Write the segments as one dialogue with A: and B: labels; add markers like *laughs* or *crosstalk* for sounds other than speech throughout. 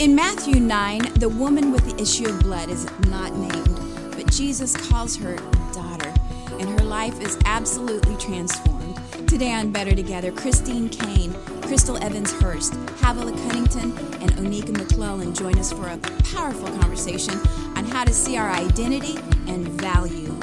A: In Matthew 9, the woman with the issue of blood is not named, but Jesus calls her daughter, and her life is absolutely transformed. Today on Better Together, Christine Caine, Chrystal Evans Hurst, Havilah Cunnington, and Oneka McClellan join us for a powerful conversation on how to see our identity and value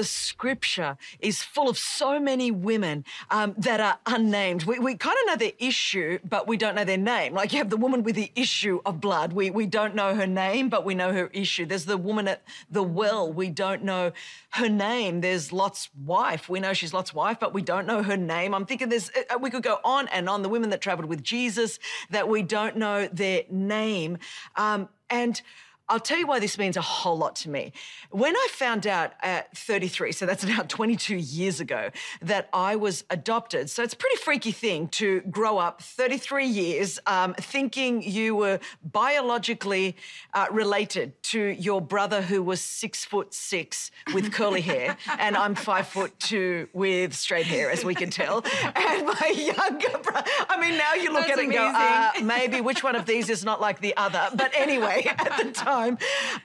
B: the scripture is full of so many women um, that are unnamed. We, we kind of know their issue, but we don't know their name. Like you have the woman with the issue of blood. We, we don't know her name, but we know her issue. There's the woman at the well. We don't know her name. There's Lot's wife. We know she's Lot's wife, but we don't know her name. I'm thinking there's, uh, we could go on and on. The women that traveled with Jesus that we don't know their name. Um, and I'll tell you why this means a whole lot to me. When I found out at 33, so that's now 22 years ago, that I was adopted, so it's a pretty freaky thing to grow up 33 years um, thinking you were biologically uh, related to your brother who was six foot six with curly hair, and I'm five foot two with straight hair, as we can tell. *laughs* And my younger brother, I mean, now you look
A: That's
B: at it and go, uh, maybe which one of these is not like the other. But anyway, at the time,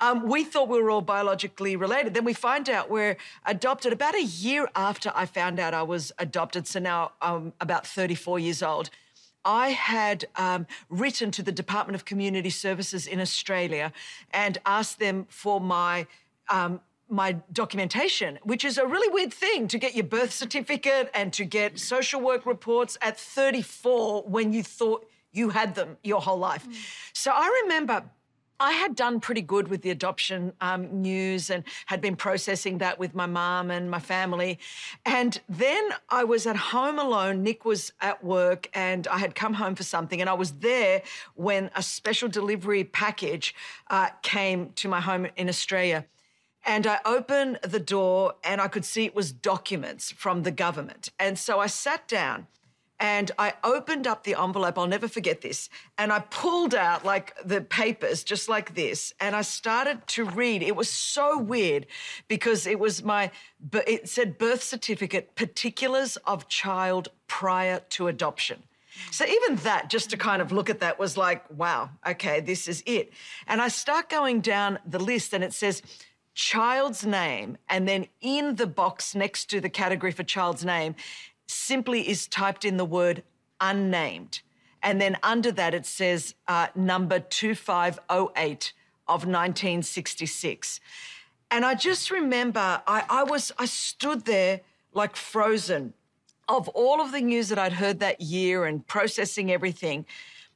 B: um, we thought we were all biologically related. Then we find out we're adopted about a year after I found out I was adopted. So now I'm about 34 years old. I had um, written to the Department of Community Services in Australia and asked them for my. Um, my documentation, which is a really weird thing to get your birth certificate and to get social work reports at 34 when you thought you had them your whole life. So I remember I had done pretty good with the adoption um, news and had been processing that with my mum and my family. And then I was at home alone. Nick was at work and I had come home for something. And I was there when a special delivery package uh, came to my home in Australia. And I opened the door and I could see it was documents from the government. And so I sat down and I opened up the envelope. I'll never forget this. And I pulled out like the papers just like this. And I started to read. It was so weird because it was my, it said birth certificate, particulars of child prior to adoption. So even that, just to kind of look at that, was like, wow, okay, this is it. And I start going down the list and it says, child's name, and then in the box next to the category for child's name, simply is typed in the word unnamed. And then under that, it says uh, number 2508 of 1966. And I just remember I, I was, I stood there like frozen of all of the news that I'd heard that year and processing everything.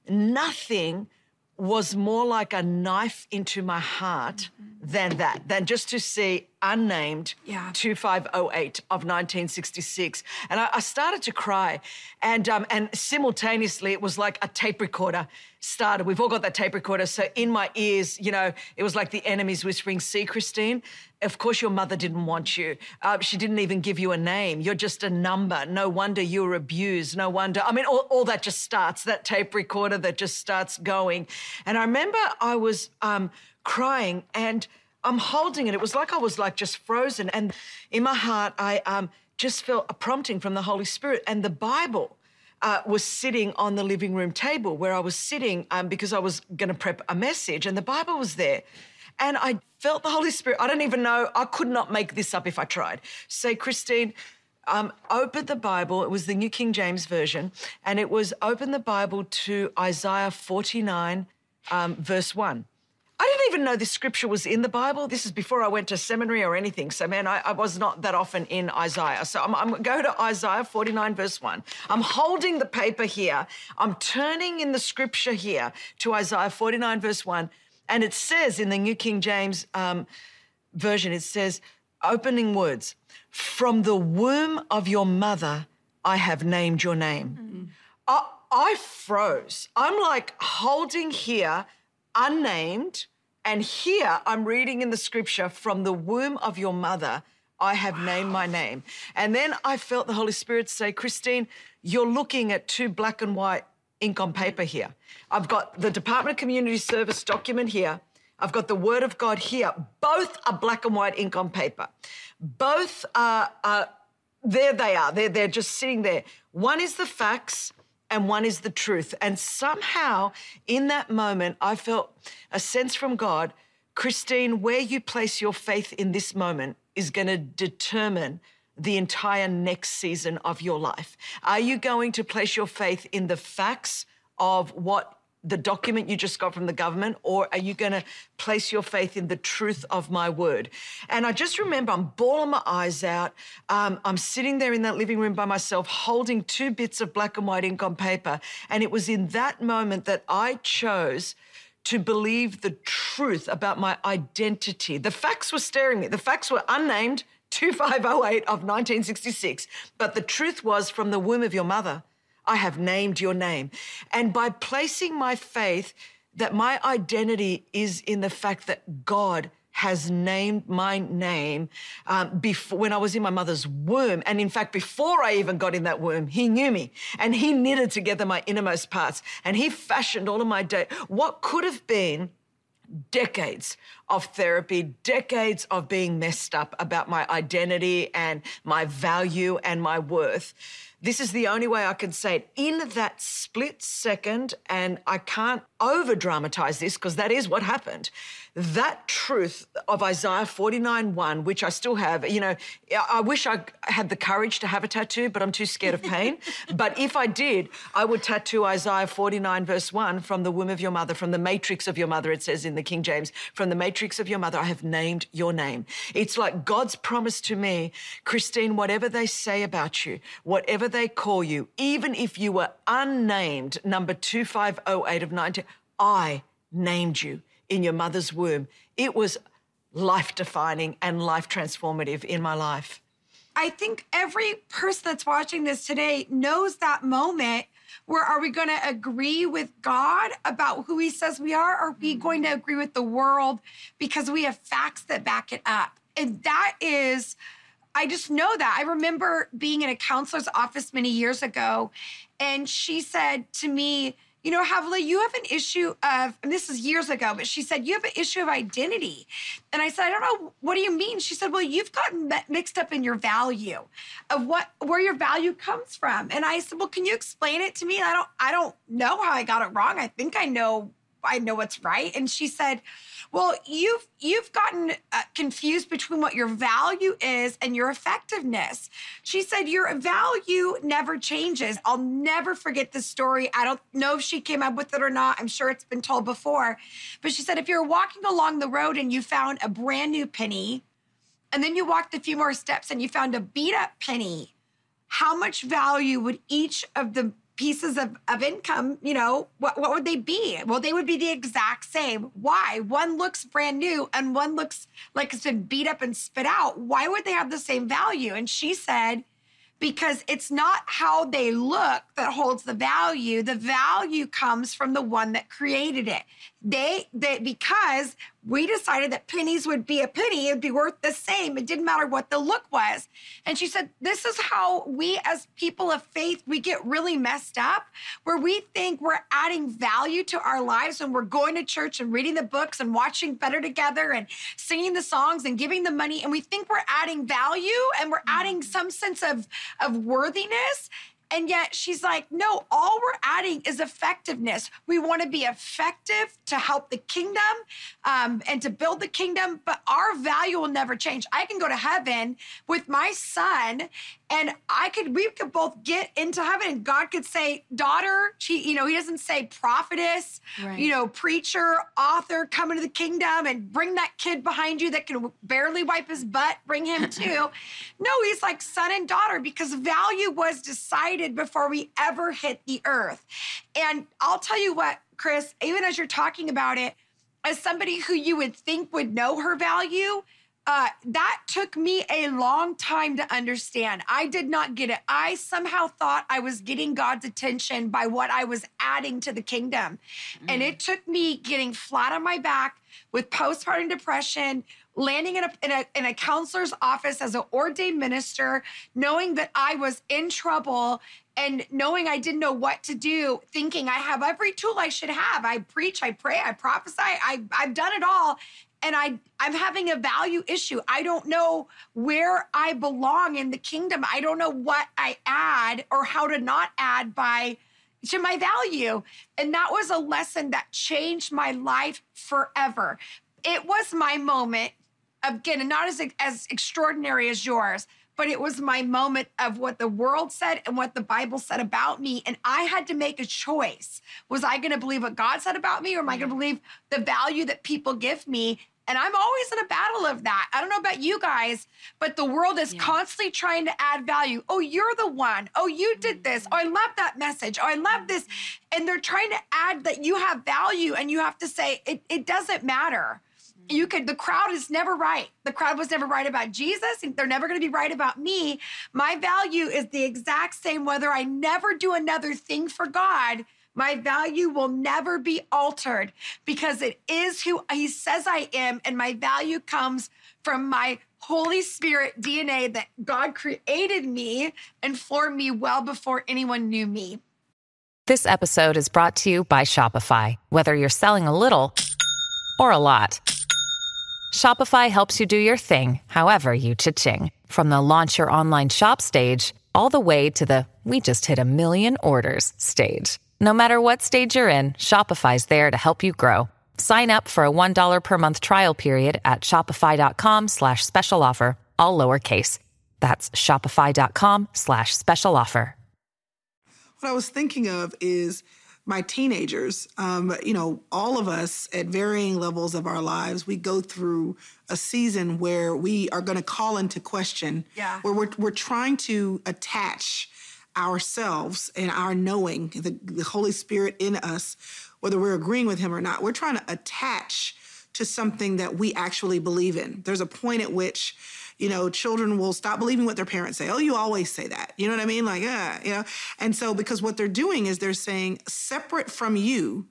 B: Nothing was more like a knife into my heart than that, than just to see unnamed
A: Yeah.
B: 2508 of 1966. And I, I started to cry. And, um, and simultaneously, it was like a tape recorder started. We've all got that tape recorder. So in my ears, you know, it was like the enemies whispering, See, Christine, of course your mother didn't want you. Uh, she didn't even give you a name. You're just a number. No wonder you were abused. No wonder. I mean, all, all that just starts, that tape recorder that just starts going. And I remember I was um, crying and I'm holding it. It was like I was like just frozen. And in my heart, I um, just felt a prompting from the Holy Spirit and the Bible. Uh, was sitting on the living room table where I was sitting um, because I was going to prep a message, and the Bible was there. And I felt the Holy Spirit. I don't even know, I could not make this up if I tried. Say, Christine, um, open the Bible. It was the New King James Version, and it was open the Bible to Isaiah 49, um, verse 1. I didn't even know this scripture was in the Bible. This is before I went to seminary or anything. So, man, I, I was not that often in Isaiah. So, I'm, I'm go to Isaiah 49, verse 1. I'm holding the paper here. I'm turning in the scripture here to Isaiah 49, verse 1. And it says in the New King James um, version, it says, opening words, from the womb of your mother, I have named your name. I, I froze. I'm like holding here, unnamed, and here I'm reading in the scripture from the womb of your mother. I have wow. named my name. And then I felt the Holy Spirit say, Christine, you're looking at two black and white ink on paper here. I've got the Department of Community Service document here. I've got the Word of God here. Both are black and white ink on paper. Both are, are there they are. They're, they're just sitting there. One is the facts and one is the truth. And somehow in that moment, I felt a sense from God Christine, where you place your faith in this moment is going to determine the entire next season of your life. Are you going to place your faith in the facts of what the document you just got from the government, or are you going to place your faith in the truth of my word? And I just remember I'm bawling my eyes out. Um, I'm sitting there in that living room by myself, holding two bits of black and white ink on paper. And it was in that moment that I chose to believe the truth about my identity. The facts were staring me, the facts were unnamed. 2508 of 1966. But the truth was from the womb of your mother. I have named your name. And by placing my faith that my identity is in the fact that God has named my name um, before when I was in my mother's womb. And in fact, before I even got in that womb, he knew me and he knitted together my innermost parts and he fashioned all of my day. What could have been decades of therapy, decades of being messed up about my identity and my value and my worth this is the only way I can say it. In that split second, and I can't over dramatize this because that is what happened. That truth of Isaiah 49 1, which I still have, you know, I wish I had the courage to have a tattoo, but I'm too scared of pain. *laughs* but if I did, I would tattoo Isaiah 49 verse 1 from the womb of your mother, from the matrix of your mother, it says in the King James, from the matrix of your mother, I have named your name. It's like God's promise to me, Christine, whatever they say about you, whatever they call you, even if you were unnamed, number 2508 of 19, I named you in your mother's womb. It was life defining and life transformative in my life.
C: I think every person that's watching this today knows that moment where are we going to agree with God about who he says we are? Are we mm-hmm. going to agree with the world because we have facts that back it up? And that is, I just know that. I remember being in a counselor's office many years ago, and she said to me, you know, Havilah, you have an issue of, and this is years ago, but she said, you have an issue of identity. And I said, I don't know, what do you mean? She said, well, you've gotten mixed up in your value of what, where your value comes from. And I said, well, can you explain it to me? I don't, I don't know how I got it wrong. I think I know, I know what's right. And she said, well, you've you've gotten uh, confused between what your value is and your effectiveness. She said your value never changes. I'll never forget this story. I don't know if she came up with it or not. I'm sure it's been told before. But she said if you're walking along the road and you found a brand new penny and then you walked a few more steps and you found a beat up penny, how much value would each of the pieces of, of income, you know, what, what would they be? Well, they would be the exact same. Why? One looks brand new and one looks like it's been beat up and spit out. Why would they have the same value? And she said, because it's not how they look that holds the value. The value comes from the one that created it. They, they because we decided that pennies would be a penny, it'd be worth the same. It didn't matter what the look was. And she said, This is how we, as people of faith, we get really messed up, where we think we're adding value to our lives when we're going to church and reading the books and watching Better Together and singing the songs and giving the money. And we think we're adding value and we're mm. adding some sense of, of worthiness. And yet she's like, no, all we're adding is effectiveness. We want to be effective to help the kingdom um, and to build the kingdom, but our value will never change. I can go to heaven with my son and I could, we could both get into heaven and God could say, daughter, she, you know, he doesn't say prophetess, right. you know, preacher, author, come into the kingdom and bring that kid behind you that can barely wipe his butt, bring him *laughs* too. no, he's like son and daughter because value was decided before we ever hit the earth. And I'll tell you what, Chris, even as you're talking about it, as somebody who you would think would know her value, uh, that took me a long time to understand. I did not get it. I somehow thought I was getting God's attention by what I was adding to the kingdom. Mm. And it took me getting flat on my back with postpartum depression, landing in a, in a, in a counselor's office as an ordained minister, knowing that I was in trouble and knowing I didn't know what to do, thinking I have every tool I should have. I preach, I pray, I prophesy, I, I've done it all and I I'm having a value issue. I don't know where I belong in the kingdom. I don't know what I add or how to not add by to my value. And that was a lesson that changed my life forever. It was my moment again, not as as extraordinary as yours, but it was my moment of what the world said and what the Bible said about me. And I had to make a choice. Was I going to believe what God said about me, or am I going to mm-hmm. believe the value that people give me? And I'm always in a battle of that. I don't know about you guys, but the world is yeah. constantly trying to add value. Oh, you're the one. Oh, you did this. Oh, I love that message. Oh, I love this. Mm-hmm. And they're trying to add that you have value, and you have to say, it, it doesn't matter mm-hmm. you could the crowd is never right the crowd was never right about jesus they're never going to be right about me my value is the exact same whether i never do another thing for god my value will never be altered because it is who he says I am, and my value comes from my Holy Spirit DNA that God created me and formed me well before anyone knew me.
D: This episode is brought to you by Shopify. Whether you're selling a little or a lot, Shopify helps you do your thing, however you cha-ching. From the launch your online shop stage, all the way to the we just hit a million orders stage. No matter what stage you're in, Shopify's there to help you grow. Sign up for a $1 per month trial period at shopify.com slash special offer, all lowercase. That's shopify.com slash special offer.
E: What I was thinking of is my teenagers. Um, you know, all of us at varying levels of our lives, we go through a season where we are going to call into question,
C: yeah.
E: where we're, we're trying to attach ourselves and our knowing, the, the Holy Spirit in us, whether we're agreeing with Him or not, we're trying to attach to something that we actually believe in. There's a point at which, you know, children will stop believing what their parents say. Oh, you always say that. You know what I mean? Like, yeah, you know. And so, because what they're doing is they're saying, separate from you,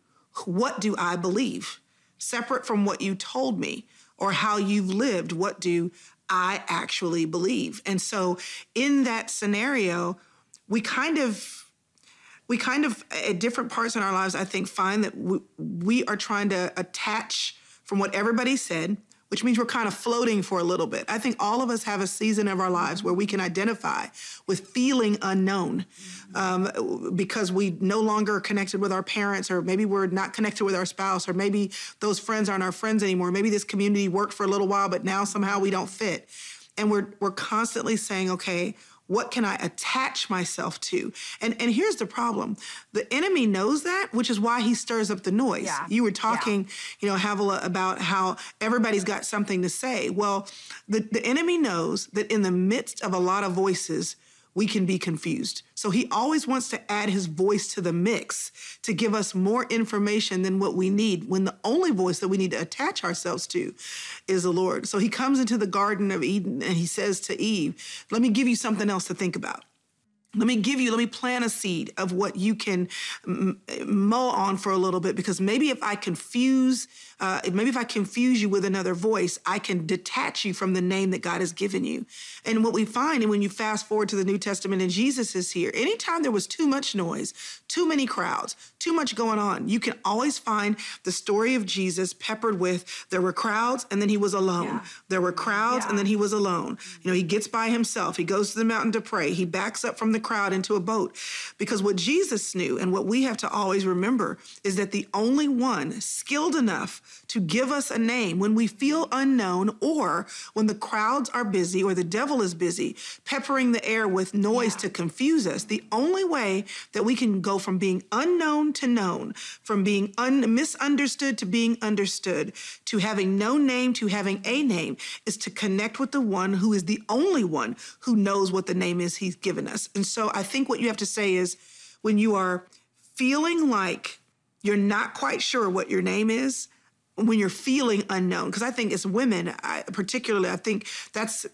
E: what do I believe? Separate from what you told me or how you've lived, what do I actually believe? And so, in that scenario, we kind of we kind of at different parts in our lives i think find that we, we are trying to attach from what everybody said which means we're kind of floating for a little bit. I think all of us have a season of our lives where we can identify with feeling unknown um, because we no longer connected with our parents, or maybe we're not connected with our spouse, or maybe those friends aren't our friends anymore. Maybe this community worked for a little while, but now somehow we don't fit. And we're, we're constantly saying, okay, what can I attach myself to? And and here's the problem. The enemy knows that, which is why he stirs up the noise.
C: Yeah.
E: You were talking, yeah. you know, Havilah, about how everybody's got something to say. Well, the, the enemy knows that in the midst of a lot of voices, we can be confused. So he always wants to add his voice to the mix to give us more information than what we need when the only voice that we need to attach ourselves to is the Lord. So he comes into the Garden of Eden and he says to Eve, Let me give you something else to think about. Let me give you, let me plant a seed of what you can mow on for a little bit because maybe if I confuse, uh, maybe if I confuse you with another voice, I can detach you from the name that God has given you. And what we find, and when you fast forward to the New Testament and Jesus is here, anytime there was too much noise, too many crowds, too much going on, you can always find the story of Jesus peppered with there were crowds and then he was alone. Yeah. There were crowds yeah. and then he was alone. You know, he gets by himself, he goes to the mountain to pray, he backs up from the the crowd into a boat. Because what Jesus knew and what we have to always remember is that the only one skilled enough to give us a name when we feel unknown or when the crowds are busy or the devil is busy peppering the air with noise yeah. to confuse us, the only way that we can go from being unknown to known, from being un- misunderstood to being understood, to having no name to having a name is to connect with the one who is the only one who knows what the name is he's given us. And so I think what you have to say is when you are feeling like you're not quite sure what your name is, when you're feeling unknown because i think as women I, particularly i think that's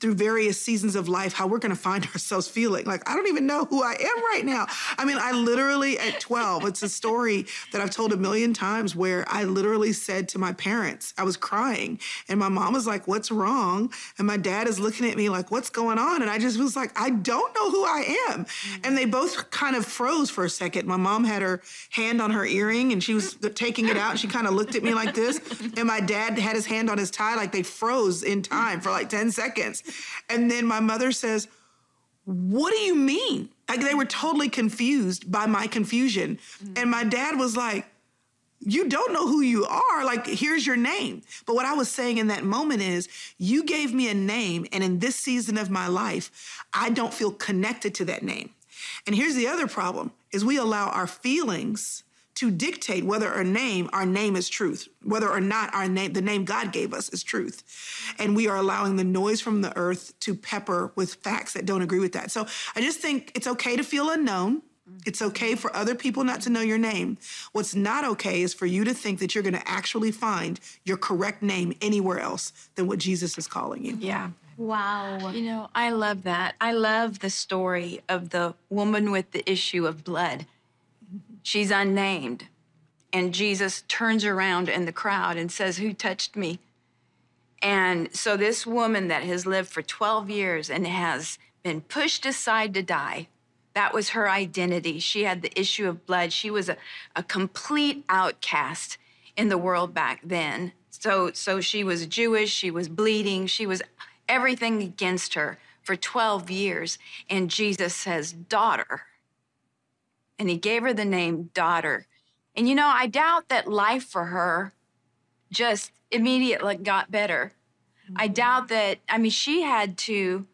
E: through various seasons of life how we're going to find *laughs* ourselves feeling. Like i don't even know who i am right now. I mean i literally at 12 it's a story that i've told a million times where i literally said to my parents i was crying and my mom was like what's wrong? And my dad is looking at me like what's going on? And i just was like i don't know who i am. Mm-hmm. and they both kind of froze for a second. My mom had her hand on her earring and she was taking it out. And she kind of looked at me like this. And my dad had his hand on his tie, like they froze in time for like 10 seconds. And then my mother says, What do you mean? Like they were totally confused by my confusion. Mm-hmm. And my dad was like, you don't know who you are. Like, here's your name. But what I was saying in that moment is, you gave me a name, and in this season of my life, I don't feel connected to that name. And here's the other problem is we allow our feelings to dictate whether or name, our name is truth, whether or not our name, the name God gave us is truth. And we are allowing the noise from the earth to pepper with facts that don't agree with that. So I just think it's okay to feel unknown. It's okay for other people not to know your name. What's not okay is for you to think that you're going to actually find your correct name anywhere else than what Jesus is calling you.
C: Yeah.
F: Wow.
G: You know, I love that. I love the story of the woman with the issue of blood She's unnamed. And Jesus turns around in the crowd and says, Who touched me? And so, this woman that has lived for 12 years and has been pushed aside to die, that was her identity. She had the issue of blood. She was a, a complete outcast in the world back then. So, so she was Jewish, she was bleeding, she was everything against her for 12 years. And Jesus says, Daughter, and he gave her the name daughter. And you know, I doubt that life for her just immediately got better. Mm-hmm. I doubt that, I mean, she had to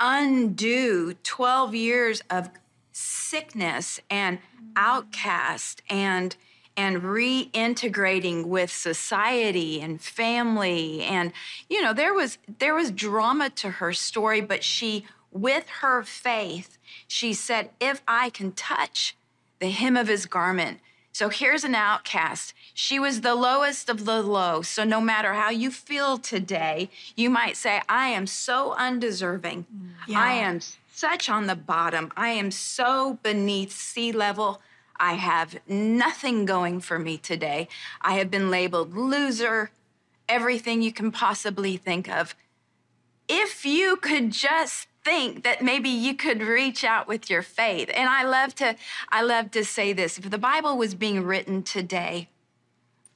G: undo 12 years of sickness and outcast and and reintegrating with society and family and you know there was there was drama to her story but she with her faith, she said, If I can touch the hem of his garment. So here's an outcast. She was the lowest of the low. So no matter how you feel today, you might say, I am so undeserving. Yeah. I am such on the bottom. I am so beneath sea level. I have nothing going for me today. I have been labeled loser, everything you can possibly think of. If you could just think that maybe you could reach out with your faith. And I love to I love to say this. If the Bible was being written today,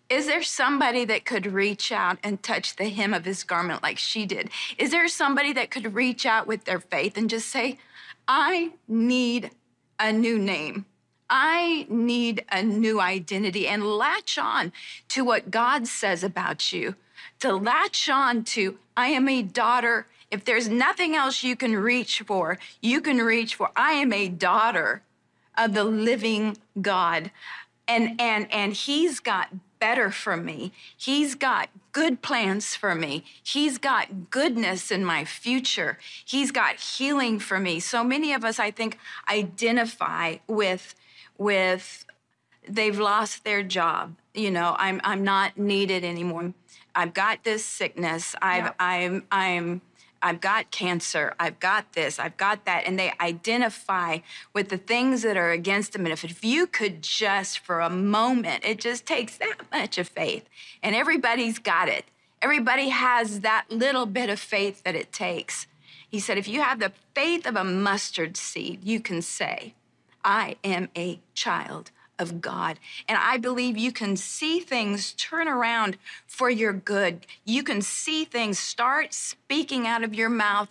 G: is there somebody that could reach out and touch the hem of his garment like she did? Is there somebody that could reach out with their faith and just say, I need a new name? I need a new identity and latch on to what God says about you, to latch on to, I am a daughter if there's nothing else you can reach for, you can reach for I am a daughter of the living God. And and and he's got better for me. He's got good plans for me. He's got goodness in my future. He's got healing for me. So many of us I think identify with with they've lost their job. You know, I'm I'm not needed anymore. I've got this sickness. I've yeah. I'm I'm I've got cancer, I've got this, I've got that. And they identify with the things that are against them. And if, if you could just for a moment, it just takes that much of faith. And everybody's got it. Everybody has that little bit of faith that it takes. He said, if you have the faith of a mustard seed, you can say, I am a child of God. And I believe you can see things turn around for your good. You can see things start speaking out of your mouth.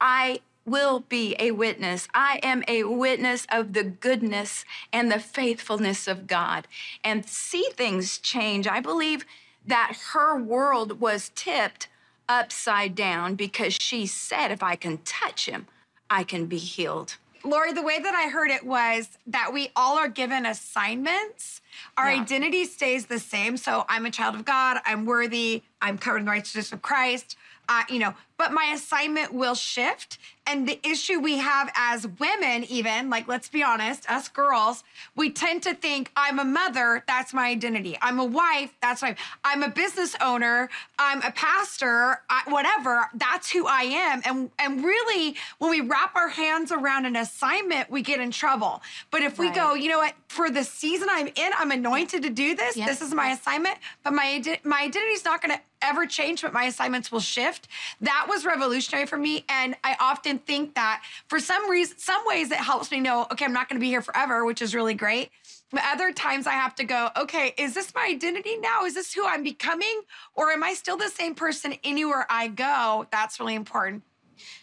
G: I will be a witness. I am a witness of the goodness and the faithfulness of God and see things change. I believe that her world was tipped upside down because she said, if I can touch him, I can be healed.
C: Laurie, the way that I heard it was that we all are given assignments. Our yeah. identity stays the same. So I'm a child of God. I'm worthy. I'm covered in the righteousness of Christ. Uh, you know, but my assignment will shift. And the issue we have as women, even like, let's be honest, us girls, we tend to think I'm a mother, that's my identity. I'm a wife, that's my, I'm a business owner, I'm a pastor, I, whatever, that's who I am. And, and really, when we wrap our hands around an assignment, we get in trouble. But if we go, you know what, for the season I'm in, I'm anointed to do this, this is my assignment, but my, my identity is not gonna ever change, but my assignments will shift. That was revolutionary for me. And I often think that for some reason, some ways it helps me know, okay, I'm not going to be here forever, which is really great. But other times I have to go, okay, is this my identity now? Is this who I'm becoming? Or am I still the same person anywhere I go? That's really important.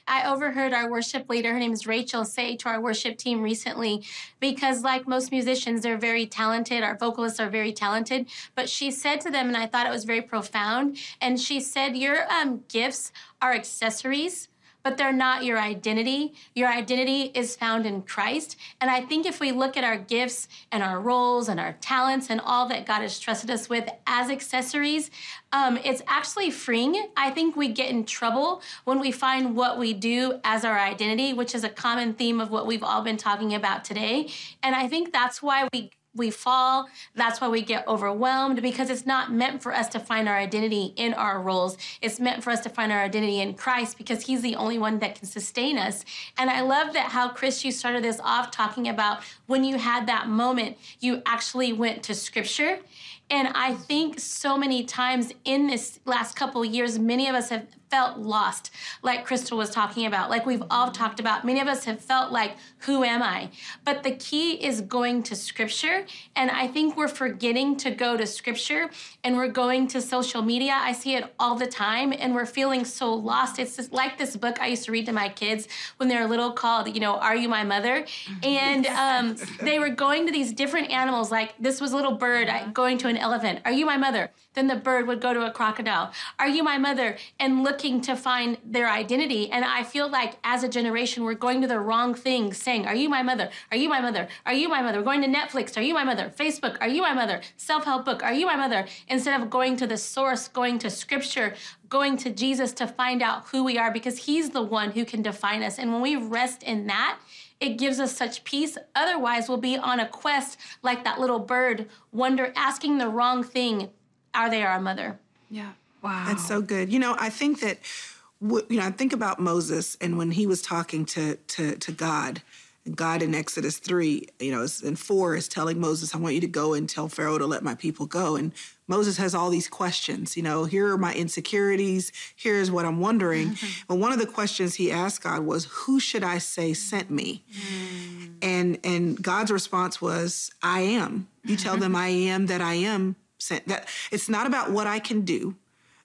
F: I overheard our worship leader, her name is Rachel, say to our worship team recently, because like most musicians, they're very talented, our vocalists are very talented. But she said to them, and I thought it was very profound, and she said, Your um, gifts are accessories but they're not your identity. Your identity is found in Christ. And I think if we look at our gifts and our roles and our talents and all that God has trusted us with as accessories, um, it's actually freeing. I think we get in trouble when we find what we do as our identity, which is a common theme of what we've all been talking about today. And I think that's why we we fall. That's why we get overwhelmed because it's not meant for us to find our identity in our roles. It's meant for us to find our identity in Christ because He's the only one that can sustain us. And I love that how, Chris, you started this off talking about when you had that moment, you actually went to Scripture. And I think so many times in this last couple years, many of us have felt lost, like Chrystal was talking about, like we've all talked about. Many of us have felt like, who am I? But the key is going to scripture. And I think we're forgetting to go to scripture and we're going to social media. I see it all the time and we're feeling so lost. It's just like this book I used to read to my kids when they were little called, you know, Are You My Mother? And um, *laughs* they were going to these different animals, like this was a little bird going to an elephant. Are you my mother? Then the bird would go to a crocodile. Are you my mother? And looking to find their identity. And I feel like as a generation, we're going to the wrong things, saying, Are you my mother? Are you my mother? Are you my mother? We're going to Netflix. Are you my mother? Facebook. Are you my mother? Self help book. Are you my mother? Instead of going to the source, going to scripture, going to Jesus to find out who we are, because he's the one who can define us. And when we rest in that, it gives us such peace. Otherwise, we'll be on a quest like that little bird, wonder asking the wrong thing, are they our mother?
C: Yeah. Wow.
E: That's so good. You know, I think that you know, I think about Moses and when he was talking to to to God, God in Exodus 3, you know, and 4 is telling Moses, I want you to go and tell Pharaoh to let my people go. And Moses has all these questions, you know, here are my insecurities, here's what I'm wondering. Mm-hmm. But one of the questions he asked God was, Who should I say sent me? Mm. And and God's response was, I am. You tell them I am that I am sent. That it's not about what I can do.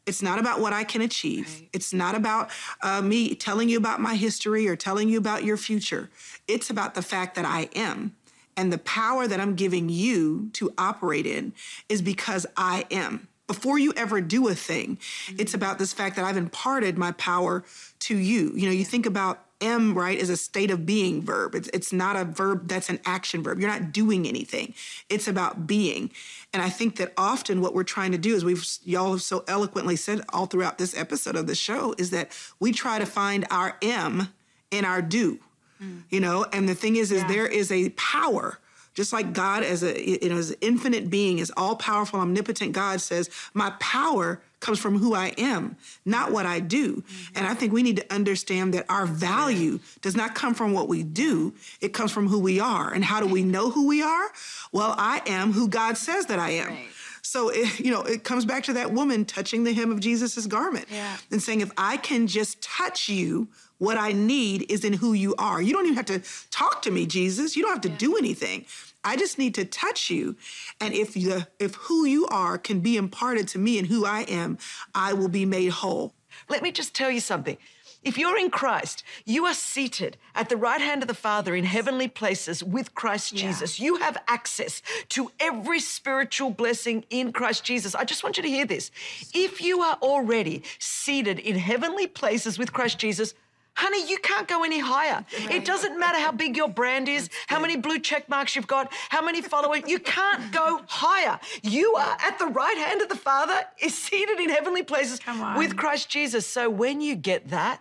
E: It's not about what I can achieve. Right. It's not about uh, me telling you about my history or telling you about your future. It's about the fact that I am. And the power that I'm giving you to operate in is because I am. Before you ever do a thing, mm-hmm. it's about this fact that I've imparted my power to you. You know, you think about am, right, is a state of being verb. It's, it's not a verb that's an action verb. You're not doing anything. It's about being. And I think that often what we're trying to do is we've, y'all have so eloquently said all throughout this episode of the show, is that we try to find our am in our do, mm. you know? And the thing is, is yeah. there is a power just like God as a you know as an infinite being, as all powerful, omnipotent God says, my power comes from who I am, not what I do. Mm-hmm. And I think we need to understand that our value does not come from what we do, it comes from who we are. And how do we know who we are? Well, I am who God says that I am. Right. So, it, you know, it comes back to that woman touching the hem of Jesus's garment yeah. and saying, if I can just touch you, what I need is in who you are. You don't even have to talk to me, Jesus. You don't have to yeah. do anything. I just need to touch you. And if the if who you are can be imparted to me and who I am, I will be made whole.
B: Let me just tell you something. If you're in Christ, you are seated at the right hand of the Father in heavenly places with Christ yeah. Jesus. You have access to every spiritual blessing in Christ Jesus. I just want you to hear this. If you are already seated in heavenly places with Christ Jesus, Honey, you can't go any higher. It doesn't matter how big your brand is, how many blue check marks you've got, how many followers. You can't go higher. You are at the right hand of the Father, is seated in heavenly places with Christ Jesus. So when you get that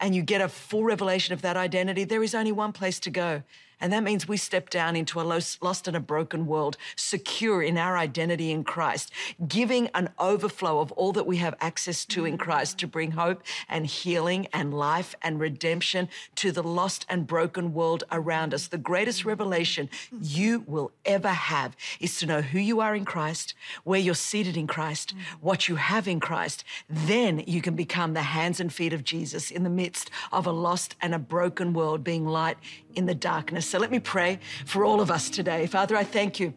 B: and you get a full revelation of that identity, there is only one place to go. And that means we step down into a lost and a broken world, secure in our identity in Christ, giving an overflow of all that we have access to in Christ to bring hope and healing and life and redemption to the lost and broken world around us. The greatest revelation you will ever have is to know who you are in Christ, where you're seated in Christ, what you have in Christ. Then you can become the hands and feet of Jesus in the midst of a lost and a broken world, being light in the darkness. So let me pray for all of us today. Father, I thank you.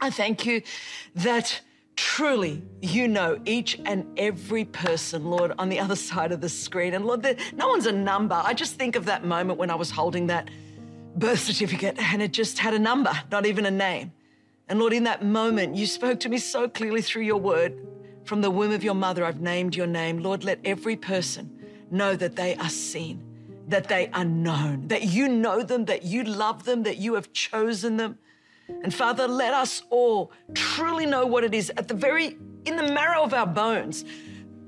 B: I thank you that truly you know each and every person, Lord, on the other *laughs* side of the screen. And Lord, no one's a number. I just think of that moment when I was holding that birth certificate and it just had a number, not even a name. And Lord, in that moment, you spoke to me so clearly through your word. From the womb of your mother, I've named your name. Lord, let every person know that they are seen that they are known, that you know them, that you love them, that you have chosen them. And Father, let us all truly know what it is at the very, in the marrow of our bones,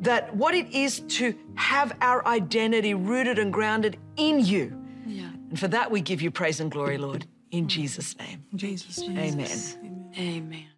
B: that what it is to have our identity rooted and grounded in you. Yeah. And for that, we give you praise and glory, Lord, in Jesus' name.
E: Jesus' name.
B: Amen.
G: Amen. Amen.